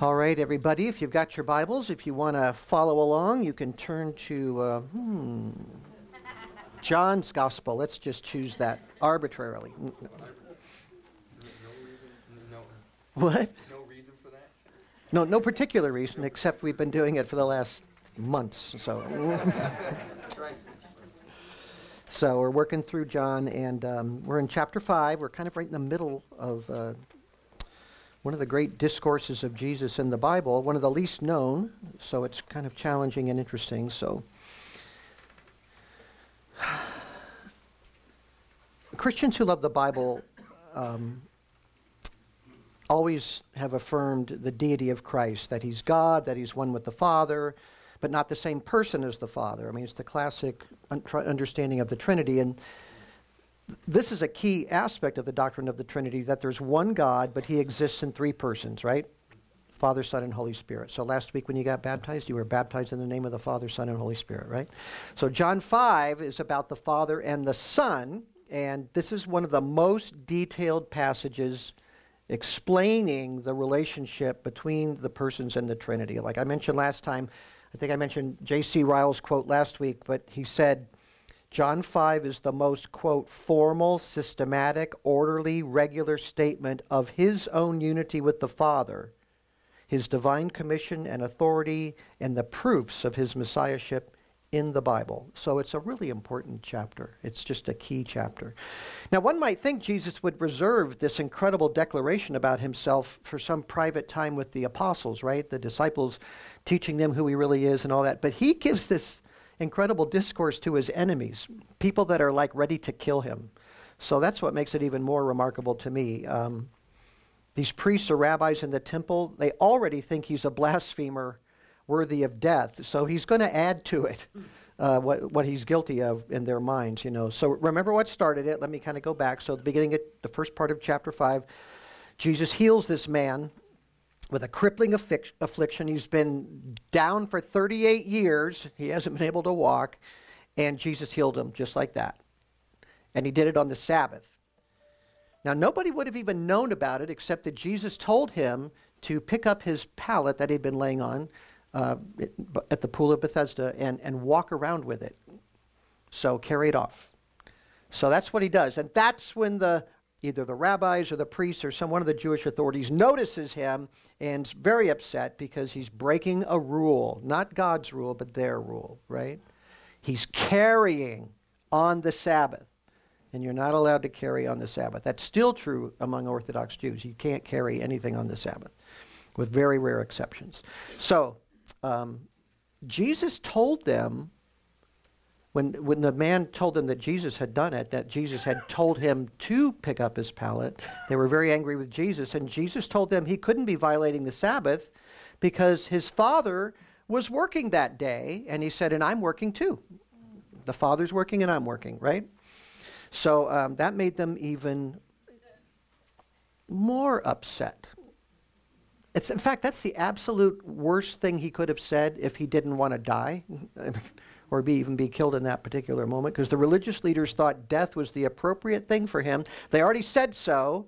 All right, everybody, if you've got your Bibles, if you want to follow along, you can turn to uh, hmm, John's Gospel. Let's just choose that arbitrarily. No reason, What? no reason for that? No, no particular reason, except we've been doing it for the last months. So, Try six first. so we're working through John, and um, we're in chapter five. We're kind of right in the middle of uh, one of the great discourses of Jesus in the Bible, one of the least known. So it's kind of challenging and interesting. So. Christians who love the Bible um, always have affirmed the deity of Christ, that he's God, that he's one with the Father, but not the same person as the Father. I mean, it's the classic un- understanding of the Trinity. And this is a key aspect of the doctrine of the Trinity that there's one God, but he exists in three persons, right? Father, Son, and Holy Spirit. So last week when you got baptized, you were baptized in the name of the Father, Son, and Holy Spirit, right? So John 5 is about the Father and the Son, and this is one of the most detailed passages explaining the relationship between the persons and the Trinity. Like I mentioned last time, I think I mentioned J.C. Ryle's quote last week, but he said, John 5 is the most, quote, formal, systematic, orderly, regular statement of his own unity with the Father, his divine commission and authority, and the proofs of his messiahship in the Bible. So it's a really important chapter. It's just a key chapter. Now, one might think Jesus would reserve this incredible declaration about himself for some private time with the apostles, right? The disciples teaching them who he really is and all that. But he gives this incredible discourse to his enemies, people that are like ready to kill him. So that's what makes it even more remarkable to me. Um, these priests or rabbis in the temple, they already think he's a blasphemer worthy of death. So he's going to add to it uh, what, what he's guilty of in their minds, you know. So remember what started it. Let me kind of go back. So the beginning of the first part of chapter 5, Jesus heals this man with a crippling affliction. He's been down for 38 years. He hasn't been able to walk. And Jesus healed him just like that. And he did it on the Sabbath. Now, nobody would have even known about it except that Jesus told him to pick up his pallet that he'd been laying on uh, at the pool of Bethesda and, and walk around with it. So carry it off. So that's what he does. And that's when the either the rabbis or the priests or some one of the Jewish authorities notices him and is very upset because he's breaking a rule, not God's rule, but their rule, right? He's carrying on the Sabbath. And you're not allowed to carry on the Sabbath. That's still true among Orthodox Jews. You can't carry anything on the Sabbath, with very rare exceptions. So, um, Jesus told them, when, when the man told them that Jesus had done it, that Jesus had told him to pick up his pallet, they were very angry with Jesus. And Jesus told them he couldn't be violating the Sabbath because his father was working that day. And he said, And I'm working too. The father's working and I'm working, right? So um, that made them even more upset. It's, in fact, that's the absolute worst thing he could have said if he didn't want to die or be, even be killed in that particular moment, because the religious leaders thought death was the appropriate thing for him. They already said so.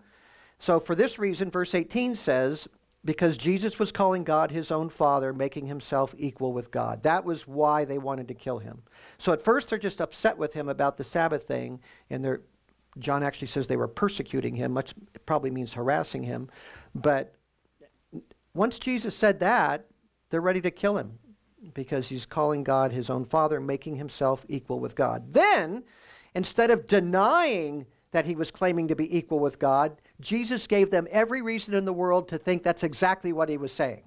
So, for this reason, verse 18 says, because Jesus was calling God his own Father, making himself equal with God. That was why they wanted to kill him. So, at first, they're just upset with him about the Sabbath thing, and they're John actually says they were persecuting him, which probably means harassing him. But once Jesus said that, they're ready to kill him because he's calling God his own father, making himself equal with God. Then, instead of denying that he was claiming to be equal with God, Jesus gave them every reason in the world to think that's exactly what he was saying.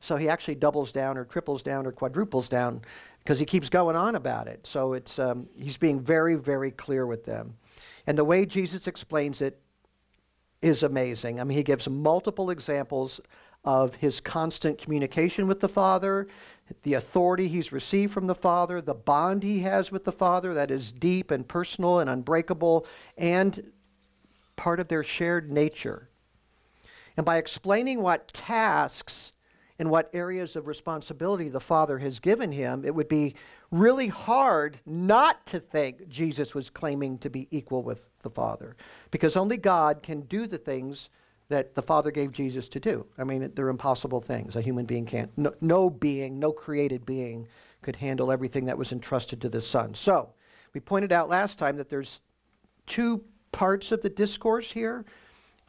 So he actually doubles down or triples down or quadruples down because he keeps going on about it. So it's, um, he's being very, very clear with them. And the way Jesus explains it is amazing. I mean, he gives multiple examples of his constant communication with the Father, the authority he's received from the Father, the bond he has with the Father that is deep and personal and unbreakable, and part of their shared nature. And by explaining what tasks and what areas of responsibility the Father has given him, it would be really hard not to think Jesus was claiming to be equal with the Father. Because only God can do the things that the Father gave Jesus to do. I mean, they're impossible things. A human being can't. No, no being, no created being could handle everything that was entrusted to the Son. So, we pointed out last time that there's two parts of the discourse here.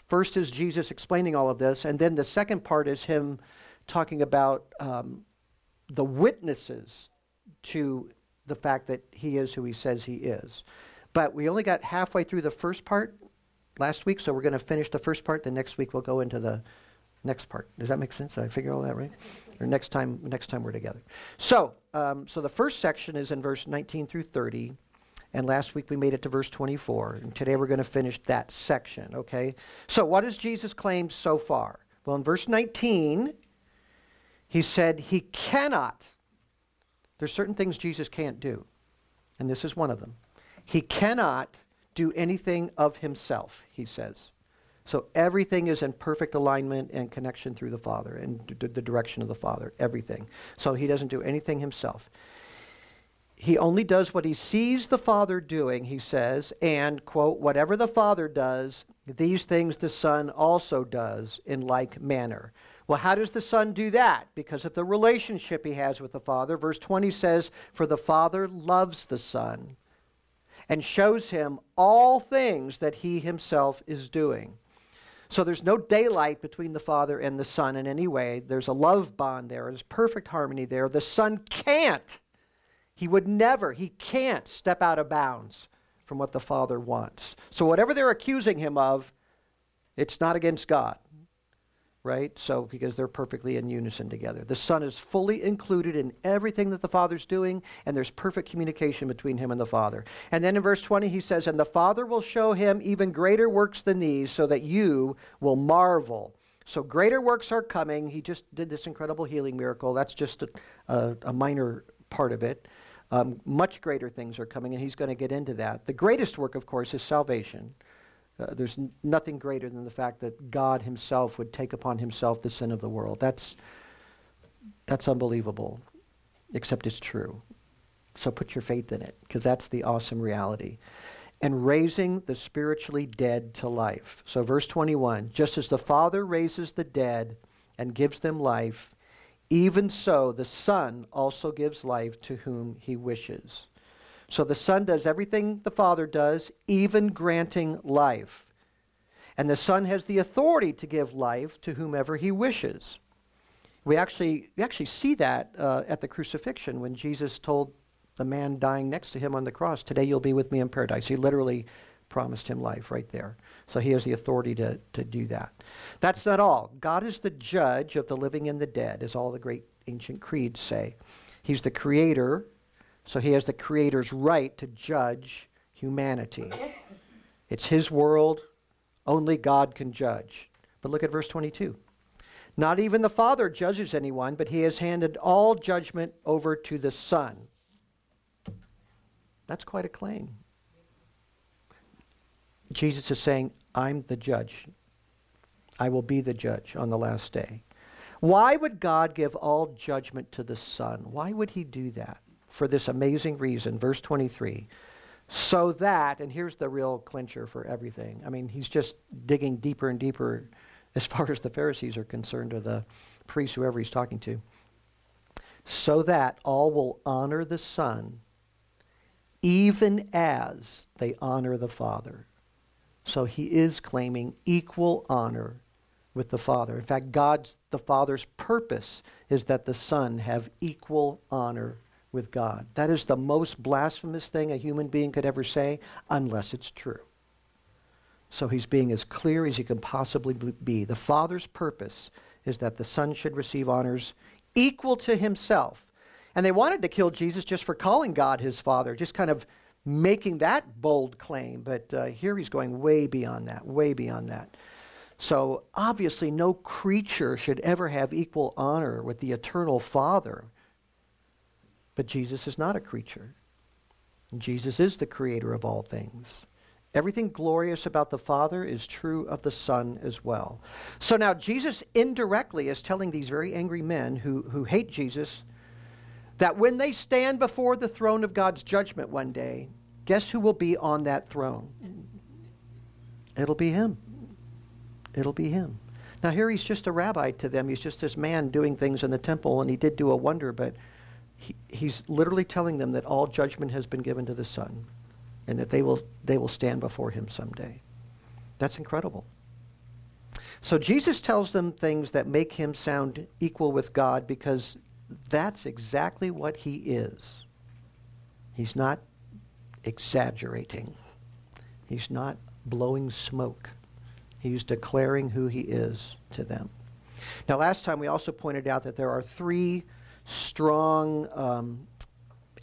First is Jesus explaining all of this, and then the second part is him talking about um, the witnesses to the fact that he is who he says he is. But we only got halfway through the first part last week, so we're going to finish the first part. The next week we'll go into the next part. Does that make sense? Did I figure all that right? Or next time, next time we're together. So, um, so the first section is in verse 19 through 30, and last week we made it to verse 24, and today we're going to finish that section. Okay. So, what has Jesus claimed so far? Well, in verse 19, he said he cannot. There's certain things Jesus can't do, and this is one of them. He cannot do anything of himself, he says. So everything is in perfect alignment and connection through the Father and d- the direction of the Father, everything. So he doesn't do anything himself. He only does what he sees the Father doing, he says, and, quote, whatever the Father does, these things the Son also does in like manner. Well, how does the Son do that? Because of the relationship he has with the Father. Verse 20 says, For the Father loves the Son and shows him all things that he himself is doing. So there's no daylight between the Father and the Son in any way. There's a love bond there. There's perfect harmony there. The Son can't. He would never, he can't step out of bounds from what the Father wants. So whatever they're accusing him of, it's not against God right? So, because they're perfectly in unison together. The Son is fully included in everything that the Father's doing, and there's perfect communication between him and the Father. And then in verse 20, he says, And the Father will show him even greater works than these, so that you will marvel. So, greater works are coming. He just did this incredible healing miracle. That's just a, a, a minor part of it. Um, much greater things are coming, and he's going to get into that. The greatest work, of course, is salvation. Uh, there's n- nothing greater than the fact that God Himself would take upon Himself the sin of the world. That's, that's unbelievable, except it's true. So put your faith in it, because that's the awesome reality. And raising the spiritually dead to life. So, verse 21 just as the Father raises the dead and gives them life, even so the Son also gives life to whom He wishes. So the Son does everything the Father does, even granting life. And the Son has the authority to give life to whomever he wishes. We actually, we actually see that uh, at the crucifixion when Jesus told the man dying next to him on the cross, Today you'll be with me in paradise. He literally promised him life right there. So he has the authority to, to do that. That's not all. God is the judge of the living and the dead, as all the great ancient creeds say. He's the creator so he has the Creator's right to judge humanity. It's his world. Only God can judge. But look at verse 22. Not even the Father judges anyone, but he has handed all judgment over to the Son. That's quite a claim. Jesus is saying, I'm the judge. I will be the judge on the last day. Why would God give all judgment to the Son? Why would he do that? For this amazing reason. Verse 23. So that, and here's the real clincher for everything. I mean, he's just digging deeper and deeper as far as the Pharisees are concerned, or the priests, whoever he's talking to. So that all will honor the Son, even as they honor the Father. So he is claiming equal honor with the Father. In fact, God's the Father's purpose is that the Son have equal honor with God. That is the most blasphemous thing a human being could ever say, unless it's true. So he's being as clear as he can possibly be. The Father's purpose is that the Son should receive honors equal to himself. And they wanted to kill Jesus just for calling God his Father, just kind of making that bold claim. But uh, here he's going way beyond that, way beyond that. So obviously, no creature should ever have equal honor with the eternal Father. But Jesus is not a creature. Jesus is the creator of all things. Everything glorious about the Father is true of the Son as well. So now Jesus indirectly is telling these very angry men who, who hate Jesus that when they stand before the throne of God's judgment one day, guess who will be on that throne? It'll be Him. It'll be Him. Now, here he's just a rabbi to them. He's just this man doing things in the temple, and he did do a wonder, but he, he's literally telling them that all judgment has been given to the Son and that they will, they will stand before him someday. That's incredible. So Jesus tells them things that make him sound equal with God because that's exactly what he is. He's not exaggerating. He's not blowing smoke. He's declaring who he is to them. Now, last time we also pointed out that there are three strong um,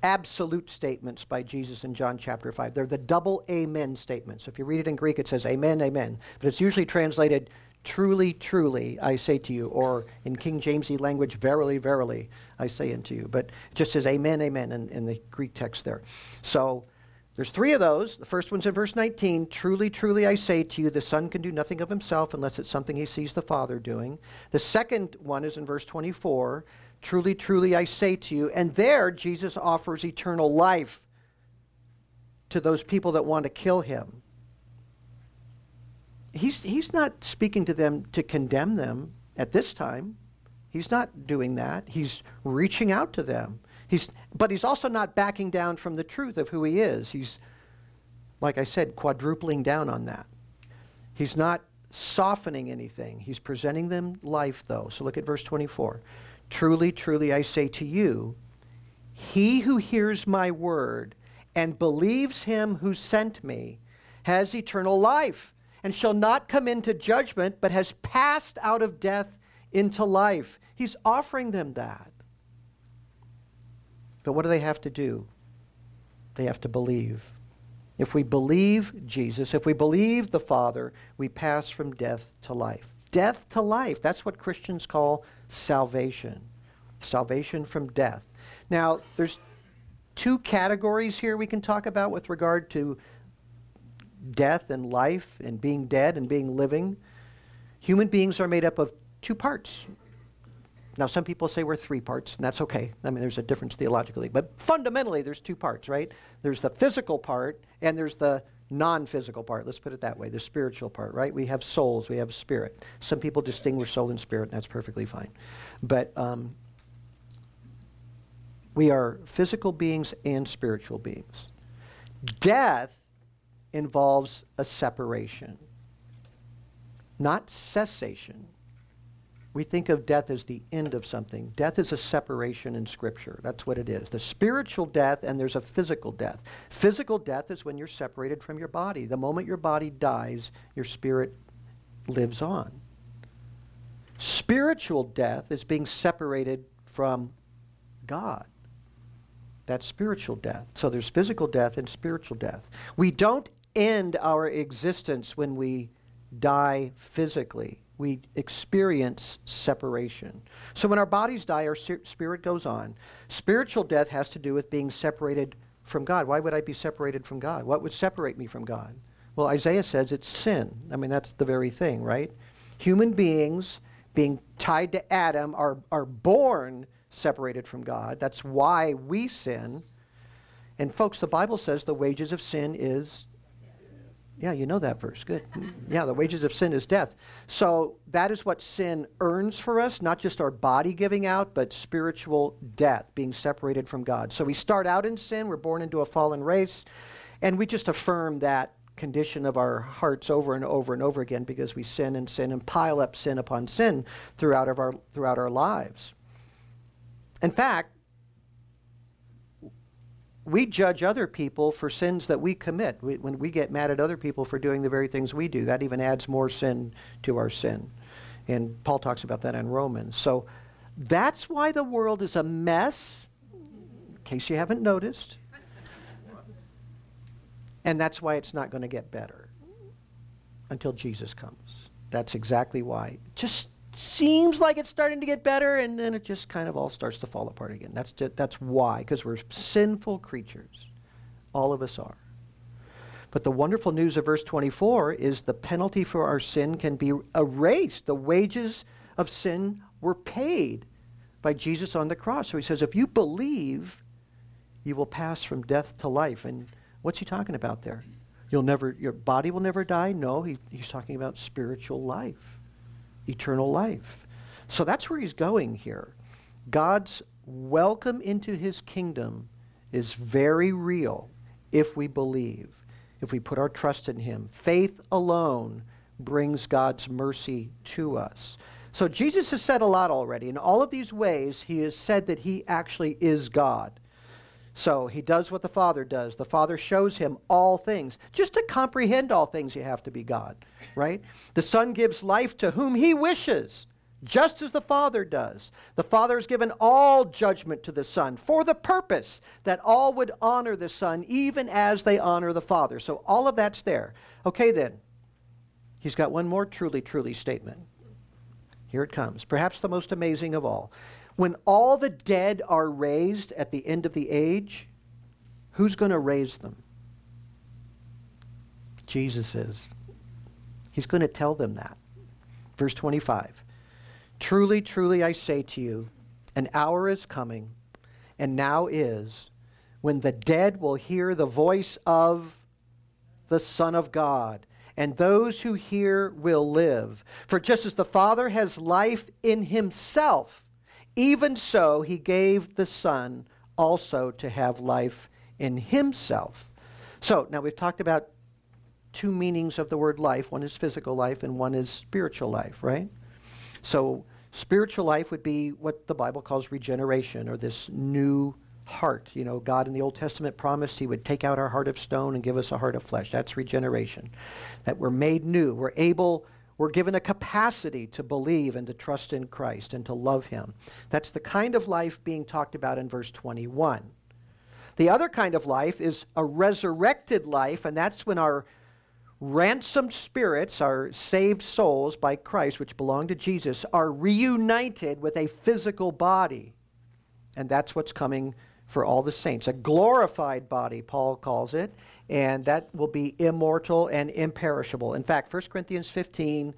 absolute statements by Jesus in John chapter 5. They're the double amen statements. If you read it in Greek, it says amen, amen. But it's usually translated truly, truly, I say to you, or in King Jamesy language, verily, verily, I say unto you. But it just says amen, amen in, in the Greek text there. So there's three of those. The first one's in verse 19. Truly, truly, I say to you, the Son can do nothing of himself unless it's something he sees the Father doing. The second one is in verse 24. Truly, truly, I say to you. And there, Jesus offers eternal life to those people that want to kill him. He's, he's not speaking to them to condemn them at this time. He's not doing that. He's reaching out to them. He's, but he's also not backing down from the truth of who he is. He's, like I said, quadrupling down on that. He's not softening anything. He's presenting them life, though. So look at verse 24. Truly, truly, I say to you, he who hears my word and believes him who sent me has eternal life and shall not come into judgment, but has passed out of death into life. He's offering them that. But what do they have to do? They have to believe. If we believe Jesus, if we believe the Father, we pass from death to life. Death to life. That's what Christians call salvation. Salvation from death. Now, there's two categories here we can talk about with regard to death and life and being dead and being living. Human beings are made up of two parts now, some people say we're three parts, and that's okay. I mean, there's a difference theologically. But fundamentally, there's two parts, right? There's the physical part, and there's the non physical part. Let's put it that way the spiritual part, right? We have souls, we have spirit. Some people distinguish soul and spirit, and that's perfectly fine. But um, we are physical beings and spiritual beings. Death involves a separation, not cessation. We think of death as the end of something. Death is a separation in Scripture. That's what it is. The spiritual death, and there's a physical death. Physical death is when you're separated from your body. The moment your body dies, your spirit lives on. Spiritual death is being separated from God. That's spiritual death. So there's physical death and spiritual death. We don't end our existence when we die physically we experience separation. So when our bodies die, our spirit goes on. Spiritual death has to do with being separated from God. Why would I be separated from God? What would separate me from God? Well, Isaiah says it's sin. I mean, that's the very thing, right? Human beings being tied to Adam are, are born separated from God. That's why we sin. And folks, the Bible says the wages of sin is yeah, you know that verse. Good. Yeah, the wages of sin is death. So that is what sin earns for us, not just our body giving out, but spiritual death, being separated from God. So we start out in sin, we're born into a fallen race, and we just affirm that condition of our hearts over and over and over again because we sin and sin and pile up sin upon sin throughout, of our, throughout our lives. In fact, we judge other people for sins that we commit. We, when we get mad at other people for doing the very things we do, that even adds more sin to our sin. And Paul talks about that in Romans. So that's why the world is a mess, in case you haven't noticed. And that's why it's not going to get better until Jesus comes. That's exactly why. Just seems like it's starting to get better, and then it just kind of all starts to fall apart again. That's, just, that's why, because we're sinful creatures. All of us are. But the wonderful news of verse 24 is the penalty for our sin can be erased. The wages of sin were paid by Jesus on the cross. So he says, if you believe, you will pass from death to life. And what's he talking about there? You'll never, your body will never die? No, he, he's talking about spiritual life eternal life. So that's where he's going here. God's welcome into his kingdom is very real if we believe, if we put our trust in him. Faith alone brings God's mercy to us. So Jesus has said a lot already. In all of these ways, he has said that he actually is God. So he does what the Father does. The Father shows him all things. Just to comprehend all things, you have to be God, right? The Son gives life to whom he wishes just as the Father does. The Father has given all judgment to the Son for the purpose that all would honor the Son even as they honor the Father. So all of that's there. Okay, then. He's got one more truly, truly statement. Here it comes. Perhaps the most amazing of all. When all the dead are raised at the end of the age, who's going to raise them? Jesus is. He's going to tell them that. Verse 25. Truly, truly, I say to you, an hour is coming, and now is, when the dead will hear the voice of the Son of God, and those who hear will live. For just as the Father has life in himself, even so he gave the Son also to have life in himself. So, now we've talked about two meanings of the word life one is physical life, and one is spiritual life, right? So, spiritual life would be what the Bible calls regeneration or this new heart. You know, God in the Old Testament promised He would take out our heart of stone and give us a heart of flesh. That's regeneration. That we're made new. We're able, we're given a capacity to believe and to trust in Christ and to love Him. That's the kind of life being talked about in verse 21. The other kind of life is a resurrected life, and that's when our ransomed spirits, our saved souls by Christ, which belong to Jesus, are reunited with a physical body. And that's what's coming for all the saints. A glorified body, Paul calls it, and that will be immortal and imperishable. In fact, 1 Corinthians 15,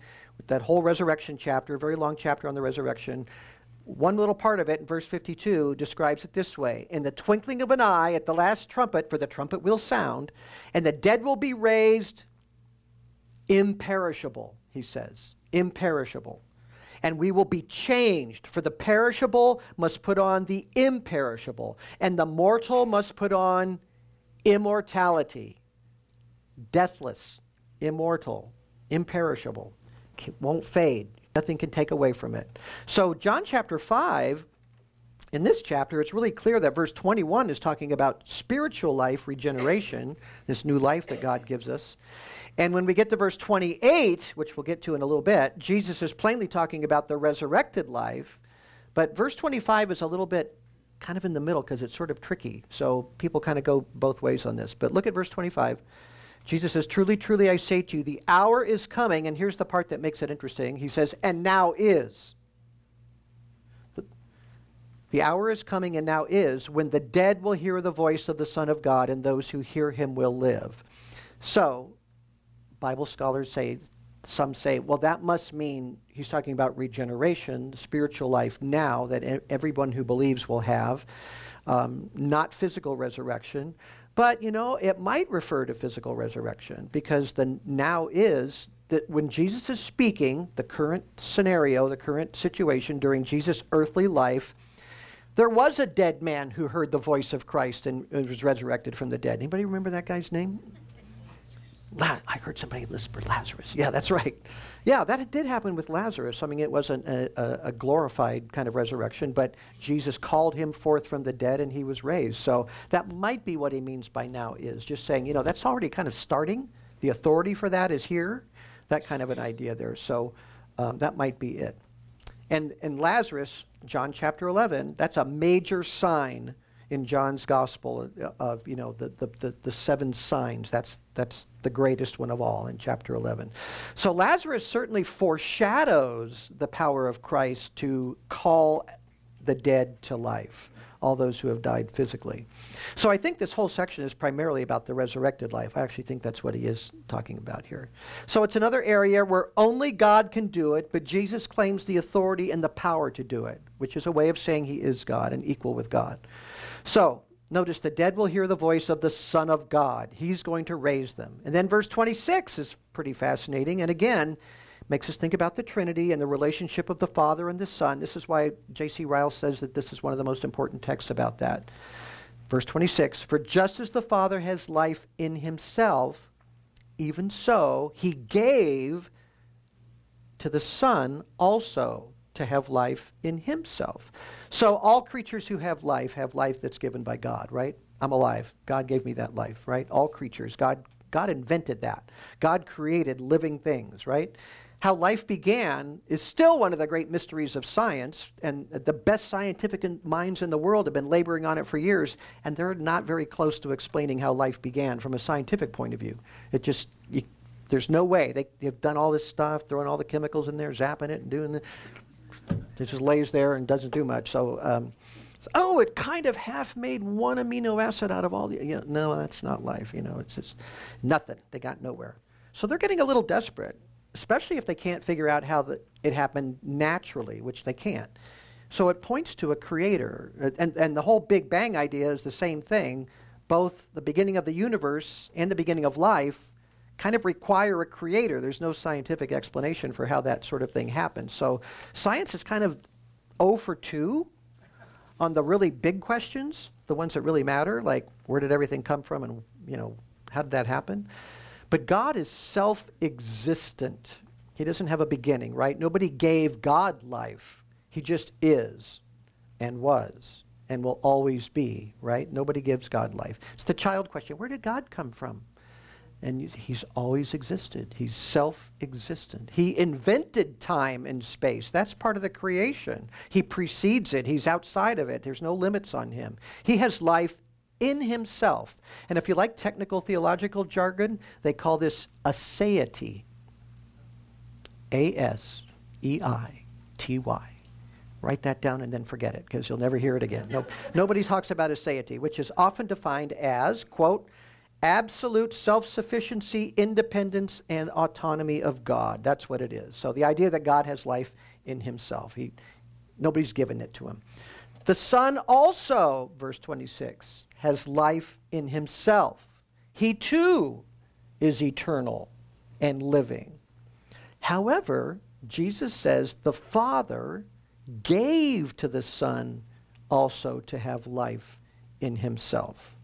that whole resurrection chapter, a very long chapter on the resurrection, one little part of it in verse 52 describes it this way In the twinkling of an eye, at the last trumpet, for the trumpet will sound, and the dead will be raised imperishable, he says. Imperishable. And we will be changed, for the perishable must put on the imperishable, and the mortal must put on immortality. Deathless, immortal, imperishable, won't fade. Nothing can take away from it. So, John chapter 5 in this chapter, it's really clear that verse 21 is talking about spiritual life, regeneration, this new life that God gives us. And when we get to verse 28, which we'll get to in a little bit, Jesus is plainly talking about the resurrected life. But verse 25 is a little bit kind of in the middle because it's sort of tricky. So people kind of go both ways on this. But look at verse 25. Jesus says, Truly, truly, I say to you, the hour is coming. And here's the part that makes it interesting. He says, And now is. The, the hour is coming and now is when the dead will hear the voice of the Son of God, and those who hear him will live. So, Bible scholars say, some say, well, that must mean he's talking about regeneration, spiritual life now that everyone who believes will have, um, not physical resurrection. But, you know, it might refer to physical resurrection because the now is that when Jesus is speaking, the current scenario, the current situation during Jesus' earthly life, there was a dead man who heard the voice of Christ and was resurrected from the dead. Anybody remember that guy's name? La- I heard somebody whisper Lazarus. Yeah, that's right. Yeah, that did happen with Lazarus. I mean, it wasn't a, a, glorified kind of resurrection, but Jesus called him forth from the dead and he was raised. So that might be what he means by now is just saying, you know, that's already kind of starting. The authority for that is here. That kind of an idea there. So um, that might be it. And, and Lazarus, John chapter 11, that's a major sign in John's gospel uh, of, you know, the, the, the, the, seven signs. That's, that's the greatest one of all in chapter 11. So Lazarus certainly foreshadows the power of Christ to call the dead to life, all those who have died physically. So I think this whole section is primarily about the resurrected life. I actually think that's what he is talking about here. So it's another area where only God can do it, but Jesus claims the authority and the power to do it, which is a way of saying he is God and equal with God. So, notice the dead will hear the voice of the Son of God. He's going to raise them. And then verse 26 is pretty fascinating. And again, makes us think about the Trinity and the relationship of the Father and the Son. This is why J.C. Ryle says that this is one of the most important texts about that. Verse 26 For just as the Father has life in himself, even so he gave to the Son also to have life in himself. So all creatures who have life have life that's given by God, right? I'm alive. God gave me that life, right? All creatures. God God invented that. God created living things, right? How life began is still one of the great mysteries of science, and the best scientific minds in the world have been laboring on it for years, and they're not very close to explaining how life began from a scientific point of view. It just, you, there's no way. They, they've done all this stuff, throwing all the chemicals in there, zapping it, and doing the. It just lays there and doesn't do much. So, um, so, oh, it kind of half made one amino acid out of all the. You know, no, that's not life. You know, it's just nothing. They got nowhere. So they're getting a little desperate especially if they can't figure out how the, it happened naturally, which they can't. So it points to a creator. Uh, and, and the whole Big Bang idea is the same thing. Both the beginning of the universe and the beginning of life kind of require a creator. There's no scientific explanation for how that sort of thing happens. So science is kind of 0 for 2 on the really big questions, the ones that really matter, like where did everything come from and, you know, how did that happen? But God is self existent. He doesn't have a beginning, right? Nobody gave God life. He just is and was and will always be, right? Nobody gives God life. It's the child question where did God come from? And he's always existed. He's self existent. He invented time and space. That's part of the creation. He precedes it, he's outside of it. There's no limits on him. He has life in himself. And if you like technical theological jargon, they call this aseity. A S E I T Y. Write that down and then forget it because you'll never hear it again. Nobody talks about aseity, which is often defined as, quote, absolute self sufficiency, independence, and autonomy of God. That's what it is. So the idea that God has life in himself, he, nobody's given it to him. The Son also, verse 26, has life in himself. He too is eternal and living. However, Jesus says the Father gave to the Son also to have life in himself.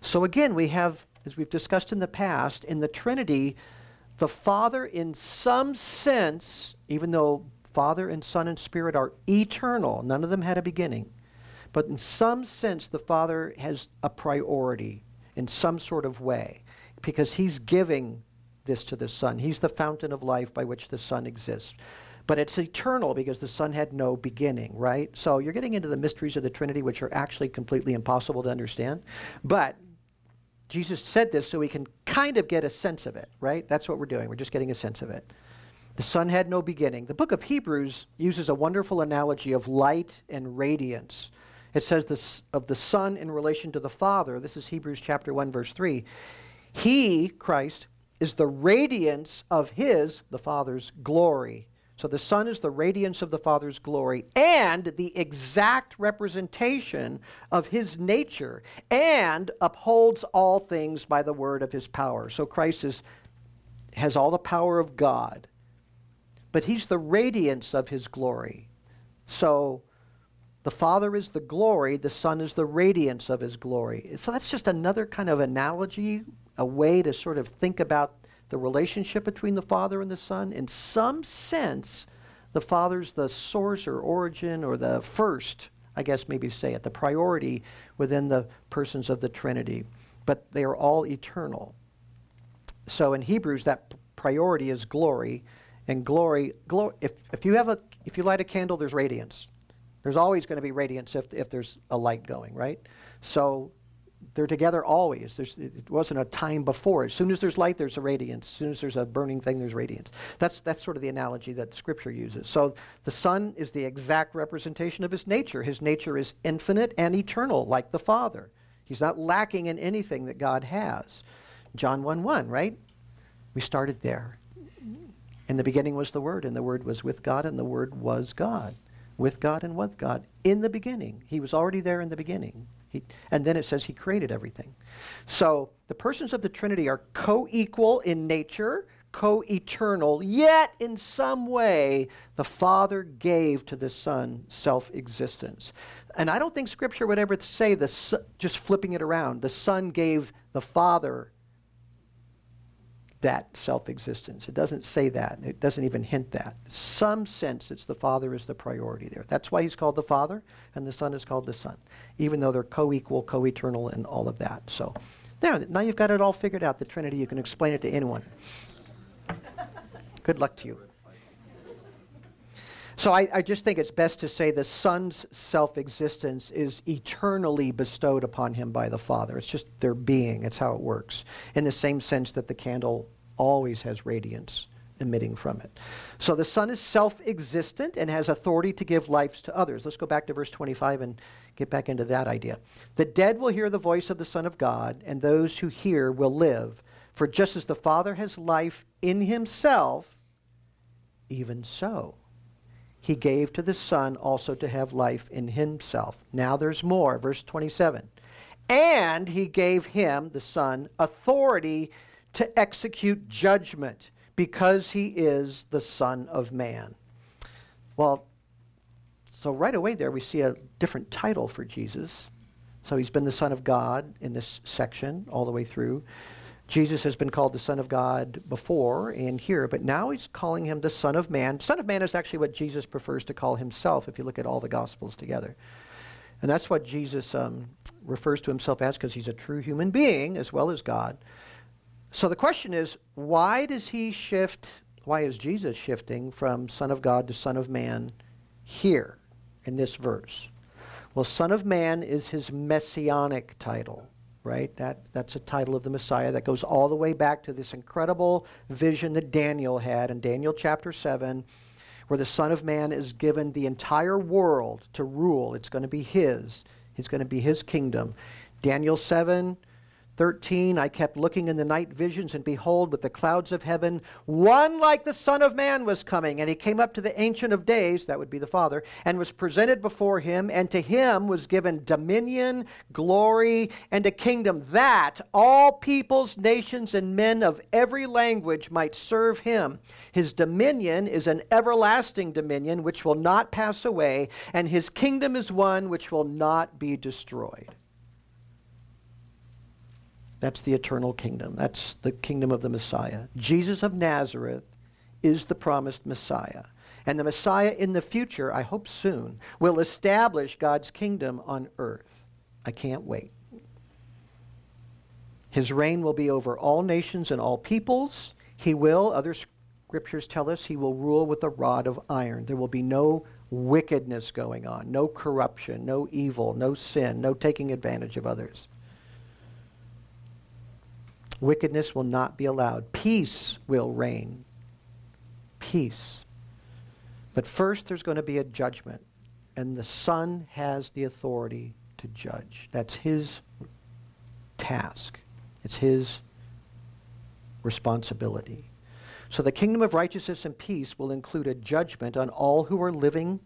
So again, we have, as we've discussed in the past, in the Trinity, the Father, in some sense, even though Father and Son and Spirit are eternal, none of them had a beginning, but in some sense, the Father has a priority in some sort of way because He's giving this to the Son. He's the fountain of life by which the Son exists. But it's eternal because the Son had no beginning, right? So you're getting into the mysteries of the Trinity, which are actually completely impossible to understand. But Jesus said this so we can kind of get a sense of it, right? That's what we're doing. We're just getting a sense of it. The Son had no beginning. The book of Hebrews uses a wonderful analogy of light and radiance it says this of the Son in relation to the Father. This is Hebrews chapter 1 verse 3. He, Christ, is the radiance of his, the Father's glory. So the Son is the radiance of the Father's glory and the exact representation of his nature and upholds all things by the word of his power. So Christ is, has all the power of God, but he's the radiance of his glory. So the Father is the glory, the Son is the radiance of his glory. So that's just another kind of analogy, a way to sort of think about the relationship between the Father and the Son. In some sense, the Father's the source or origin or the first, I guess maybe say it, the priority within the persons of the Trinity. But they are all eternal. So in Hebrews, that priority is glory. And glory, glory if, if you have a if you light a candle, there's radiance. There's always going to be radiance if, if there's a light going, right? So they're together always. There's, it wasn't a time before. As soon as there's light, there's a radiance. As soon as there's a burning thing, there's radiance. That's, that's sort of the analogy that Scripture uses. So the Son is the exact representation of his nature. His nature is infinite and eternal, like the Father. He's not lacking in anything that God has. John 1 1, right? We started there. In the beginning was the Word, and the Word was with God, and the Word was God with God and with God in the beginning. He was already there in the beginning. He, and then it says he created everything. So the persons of the Trinity are co equal in nature, co eternal, yet in some way the Father gave to the Son self existence. And I don't think Scripture would ever say, the, just flipping it around, the Son gave the Father that self existence. It doesn't say that. It doesn't even hint that. Some sense, it's the Father is the priority there. That's why he's called the Father, and the Son is called the Son, even though they're co equal, co eternal, and all of that. So, there, now you've got it all figured out, the Trinity. You can explain it to anyone. Good luck to you. So I, I, just think it's best to say the Son's self existence is eternally bestowed upon him by the Father. It's just their being, it's how it works. In the same sense that the candle always has radiance emitting from it. So the Son is self existent and has authority to give life to others. Let's go back to verse 25 and get back into that idea. The dead will hear the voice of the Son of God, and those who hear will live. For just as the Father has life in himself, even so he gave to the Son also to have life in himself. Now there's more. Verse 27. And he gave him, the Son, authority to execute judgment because he is the Son of Man. Well, so right away there we see a different title for Jesus. So he's been the Son of God in this section all the way through. Jesus has been called the Son of God before and here, but now he's calling him the Son of Man. Son of Man is actually what Jesus prefers to call himself if you look at all the Gospels together. And that's what Jesus um, refers to himself as because he's a true human being as well as God. So the question is why does he shift? Why is Jesus shifting from Son of God to Son of Man here in this verse? Well, Son of Man is his messianic title right? That, that's a title of the Messiah that goes all the way back to this incredible vision that Daniel had in Daniel chapter 7, where the Son of Man is given the entire world to rule. It's going to be his, it's going to be his kingdom. Daniel 7, 13 I kept looking in the night visions, and behold, with the clouds of heaven, one like the Son of Man was coming. And he came up to the Ancient of Days, that would be the Father, and was presented before him. And to him was given dominion, glory, and a kingdom that all peoples, nations, and men of every language might serve him. His dominion is an everlasting dominion which will not pass away, and his kingdom is one which will not be destroyed. That's the eternal kingdom. That's the kingdom of the Messiah. Jesus of Nazareth is the promised Messiah. And the Messiah in the future, I hope soon, will establish God's kingdom on earth. I can't wait. His reign will be over all nations and all peoples. He will, other scriptures tell us, he will rule with a rod of iron. There will be no wickedness going on, no corruption, no evil, no sin, no taking advantage of others. Wickedness will not be allowed. Peace will reign. Peace. But first, there's going to be a judgment, and the Son has the authority to judge. That's his task, it's his responsibility. So the kingdom of righteousness and peace will include a judgment on all who are living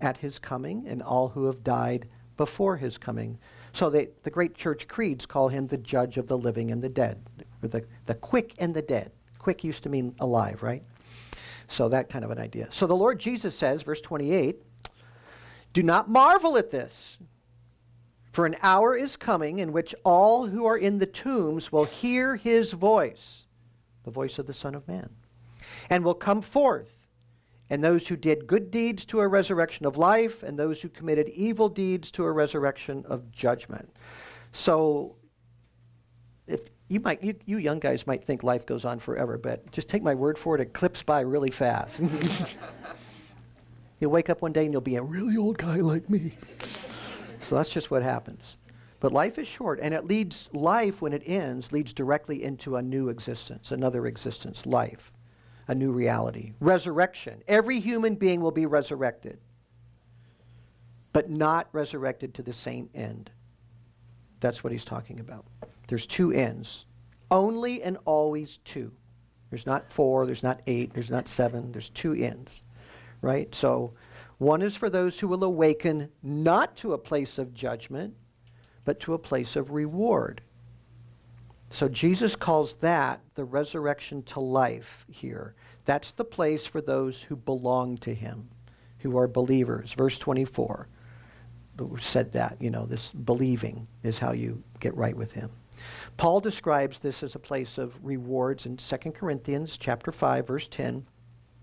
at his coming and all who have died before his coming. So they, the great church creeds call him the judge of the living and the dead, or the, the quick and the dead. Quick used to mean alive, right? So that kind of an idea. So the Lord Jesus says, verse 28, Do not marvel at this, for an hour is coming in which all who are in the tombs will hear his voice, the voice of the Son of Man, and will come forth and those who did good deeds to a resurrection of life, and those who committed evil deeds to a resurrection of judgment. So, if you might, you, you young guys might think life goes on forever, but just take my word for it, it clips by really fast. you'll wake up one day and you'll be a really old guy like me. So that's just what happens. But life is short, and it leads, life, when it ends, leads directly into a new existence, another existence, life a new reality. Resurrection. Every human being will be resurrected, but not resurrected to the same end. That's what he's talking about. There's two ends. Only and always two. There's not four, there's not eight, there's not seven, there's two ends. Right? So one is for those who will awaken not to a place of judgment, but to a place of reward. So Jesus calls that the resurrection to life here. That's the place for those who belong to him, who are believers. Verse 24 said that, you know, this believing is how you get right with him. Paul describes this as a place of rewards in 2 Corinthians chapter 5 verse 10.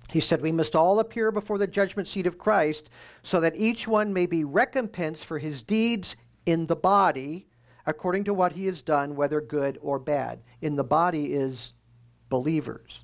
He said, We must all appear before the judgment seat of Christ so that each one may be recompensed for his deeds in the body according to what he has done, whether good or bad. In the body is believers.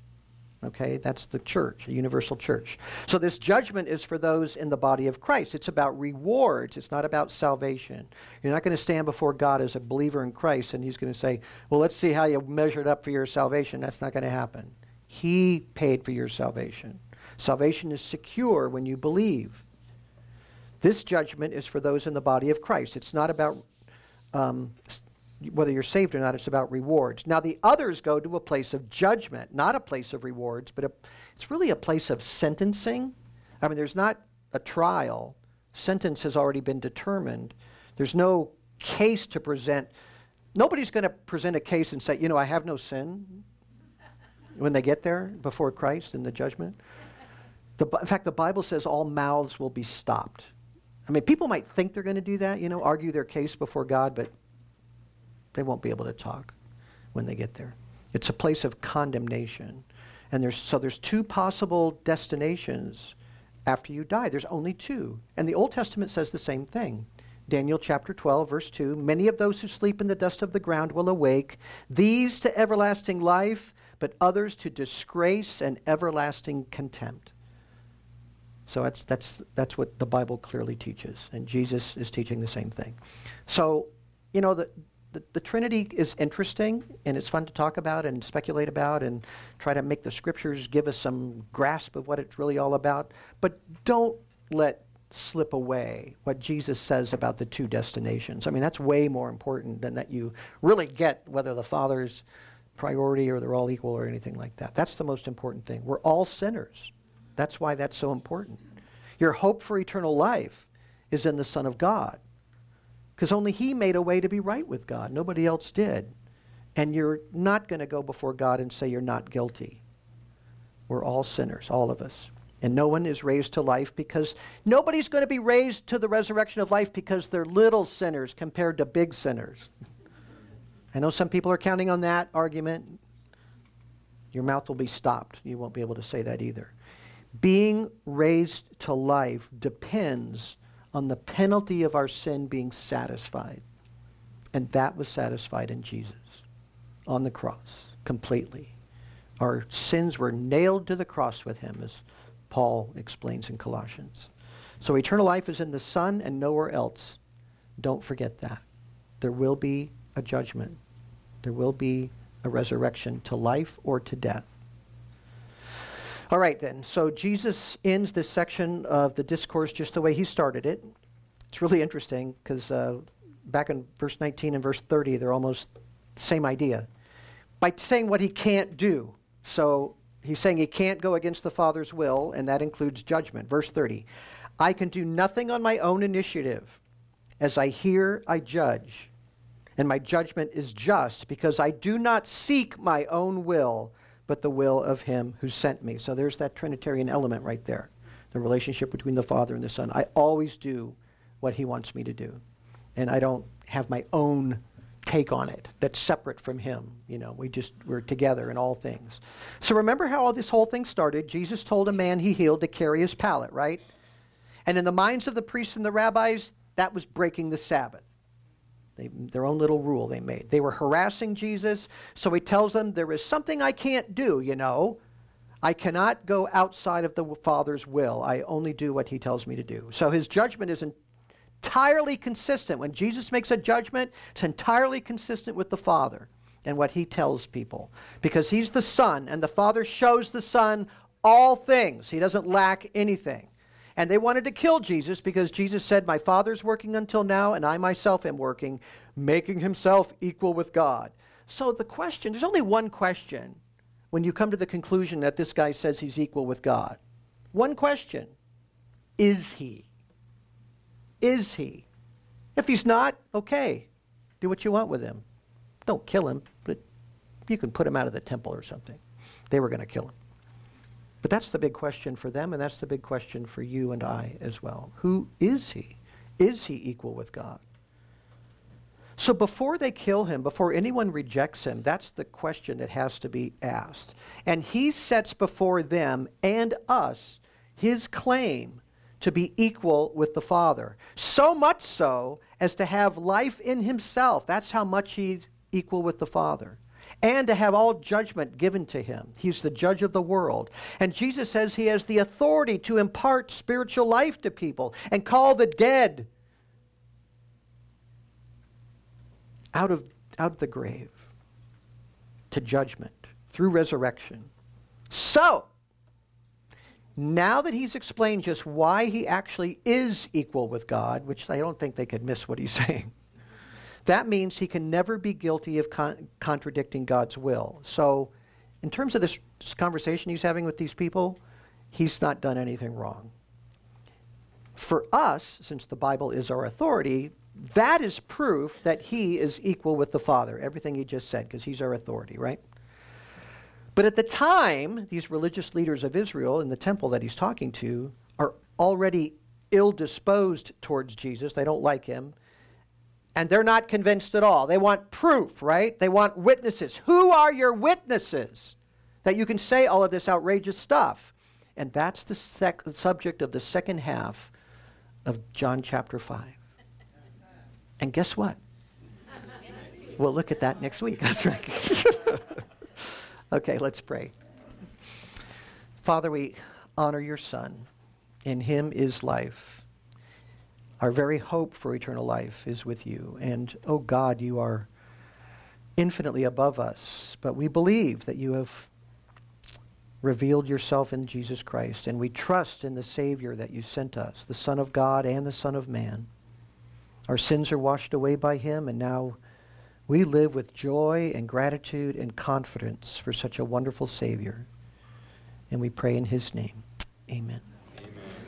Okay, that's the church, a universal church. So this judgment is for those in the body of Christ. It's about rewards, it's not about salvation. You're not going to stand before God as a believer in Christ and he's going to say, Well, let's see how you measured up for your salvation. That's not going to happen. He paid for your salvation. Salvation is secure when you believe. This judgment is for those in the body of Christ. It's not about um, whether you're saved or not, it's about rewards. Now, the others go to a place of judgment, not a place of rewards, but a, it's really a place of sentencing. I mean, there's not a trial, sentence has already been determined. There's no case to present. Nobody's going to present a case and say, you know, I have no sin when they get there before Christ in the judgment. The, in fact, the Bible says all mouths will be stopped. I mean, people might think they're going to do that, you know, argue their case before God, but they won't be able to talk when they get there. It's a place of condemnation. And there's, so there's two possible destinations after you die. There's only two. And the Old Testament says the same thing. Daniel chapter 12, verse 2 Many of those who sleep in the dust of the ground will awake, these to everlasting life, but others to disgrace and everlasting contempt. So that's, that's, that's what the Bible clearly teaches. And Jesus is teaching the same thing. So, you know, the, the, the, Trinity is interesting and it's fun to talk about and speculate about and try to make the scriptures give us some grasp of what it's really all about. But don't let slip away what Jesus says about the two destinations. I mean, that's way more important than that you really get whether the Father's priority or they're all equal or anything like that. That's the most important thing. We're all sinners. That's why that's so important. Your hope for eternal life is in the Son of God because only He made a way to be right with God. Nobody else did. And you're not going to go before God and say you're not guilty. We're all sinners, all of us. And no one is raised to life because nobody's going to be raised to the resurrection of life because they're little sinners compared to big sinners. I know some people are counting on that argument. Your mouth will be stopped. You won't be able to say that either. Being raised to life depends on the penalty of our sin being satisfied. And that was satisfied in Jesus on the cross completely. Our sins were nailed to the cross with him, as Paul explains in Colossians. So eternal life is in the Son and nowhere else. Don't forget that. There will be a judgment, there will be a resurrection to life or to death. All right, then. So Jesus ends this section of the discourse just the way he started it. It's really interesting because uh, back in verse 19 and verse 30, they're almost the same idea. By saying what he can't do. So he's saying he can't go against the Father's will, and that includes judgment. Verse 30 I can do nothing on my own initiative. As I hear, I judge. And my judgment is just because I do not seek my own will but the will of him who sent me. So there's that Trinitarian element right there the relationship between the Father and the Son. I always do what he wants me to do. And I don't have my own take on it that's separate from him. You know, we just, we're together in all things. So remember how all this whole thing started? Jesus told a man he healed to carry his pallet, right? And in the minds of the priests and the rabbis, that was breaking the Sabbath. They, their own little rule they made. They were harassing Jesus, so he tells them, There is something I can't do, you know. I cannot go outside of the Father's will. I only do what he tells me to do. So his judgment is entirely consistent. When Jesus makes a judgment, it's entirely consistent with the Father and what he tells people. Because he's the Son, and the Father shows the Son all things, he doesn't lack anything. And they wanted to kill Jesus because Jesus said, My Father's working until now, and I myself am working, making himself equal with God. So the question there's only one question when you come to the conclusion that this guy says he's equal with God. One question Is he? Is he? If he's not, okay, do what you want with him. Don't kill him, but You can put him out of the temple or something. They were going to kill him. But that's the big question for them, and that's the big question for you and I as well. Who is he? Is he equal with God? So before they kill him, before anyone rejects him, that's the question that has to be asked. And he sets before them and us his claim to be equal with the Father. So much so as to have life in himself. That's how much he's equal with the Father. And to have all judgment given to him. He's the judge of the world. And Jesus says he has the authority to impart spiritual life to people and call the dead out of, out of the grave to judgment through resurrection. So, now that he's explained just why he actually is equal with God, which I don't think they could miss what he's saying, that means he can never be guilty of con- contradicting God's will. So, in terms of this conversation he's having with these people, he's not done anything wrong. For us, since the Bible is our authority, that is proof that he is equal with the Father, everything he just said, because he's our authority, right? But at the time, these religious leaders of Israel in the temple that he's talking to are already ill disposed towards Jesus. They don't like him. And they're not convinced at all. They want proof, right? They want witnesses. Who are your witnesses that you can say all of this outrageous stuff? And that's the sec- subject of the second half of John chapter 5. And guess what? We'll look at that next week. That's right. okay, let's pray. Father, we honor your Son. In him is life. Our very hope for eternal life is with you. And, oh God, you are infinitely above us. But we believe that you have revealed yourself in Jesus Christ. And we trust in the Savior that you sent us, the Son of God and the Son of Man. Our sins are washed away by him, and now we live with joy and gratitude and confidence for such a wonderful Savior. And we pray in his name. Amen.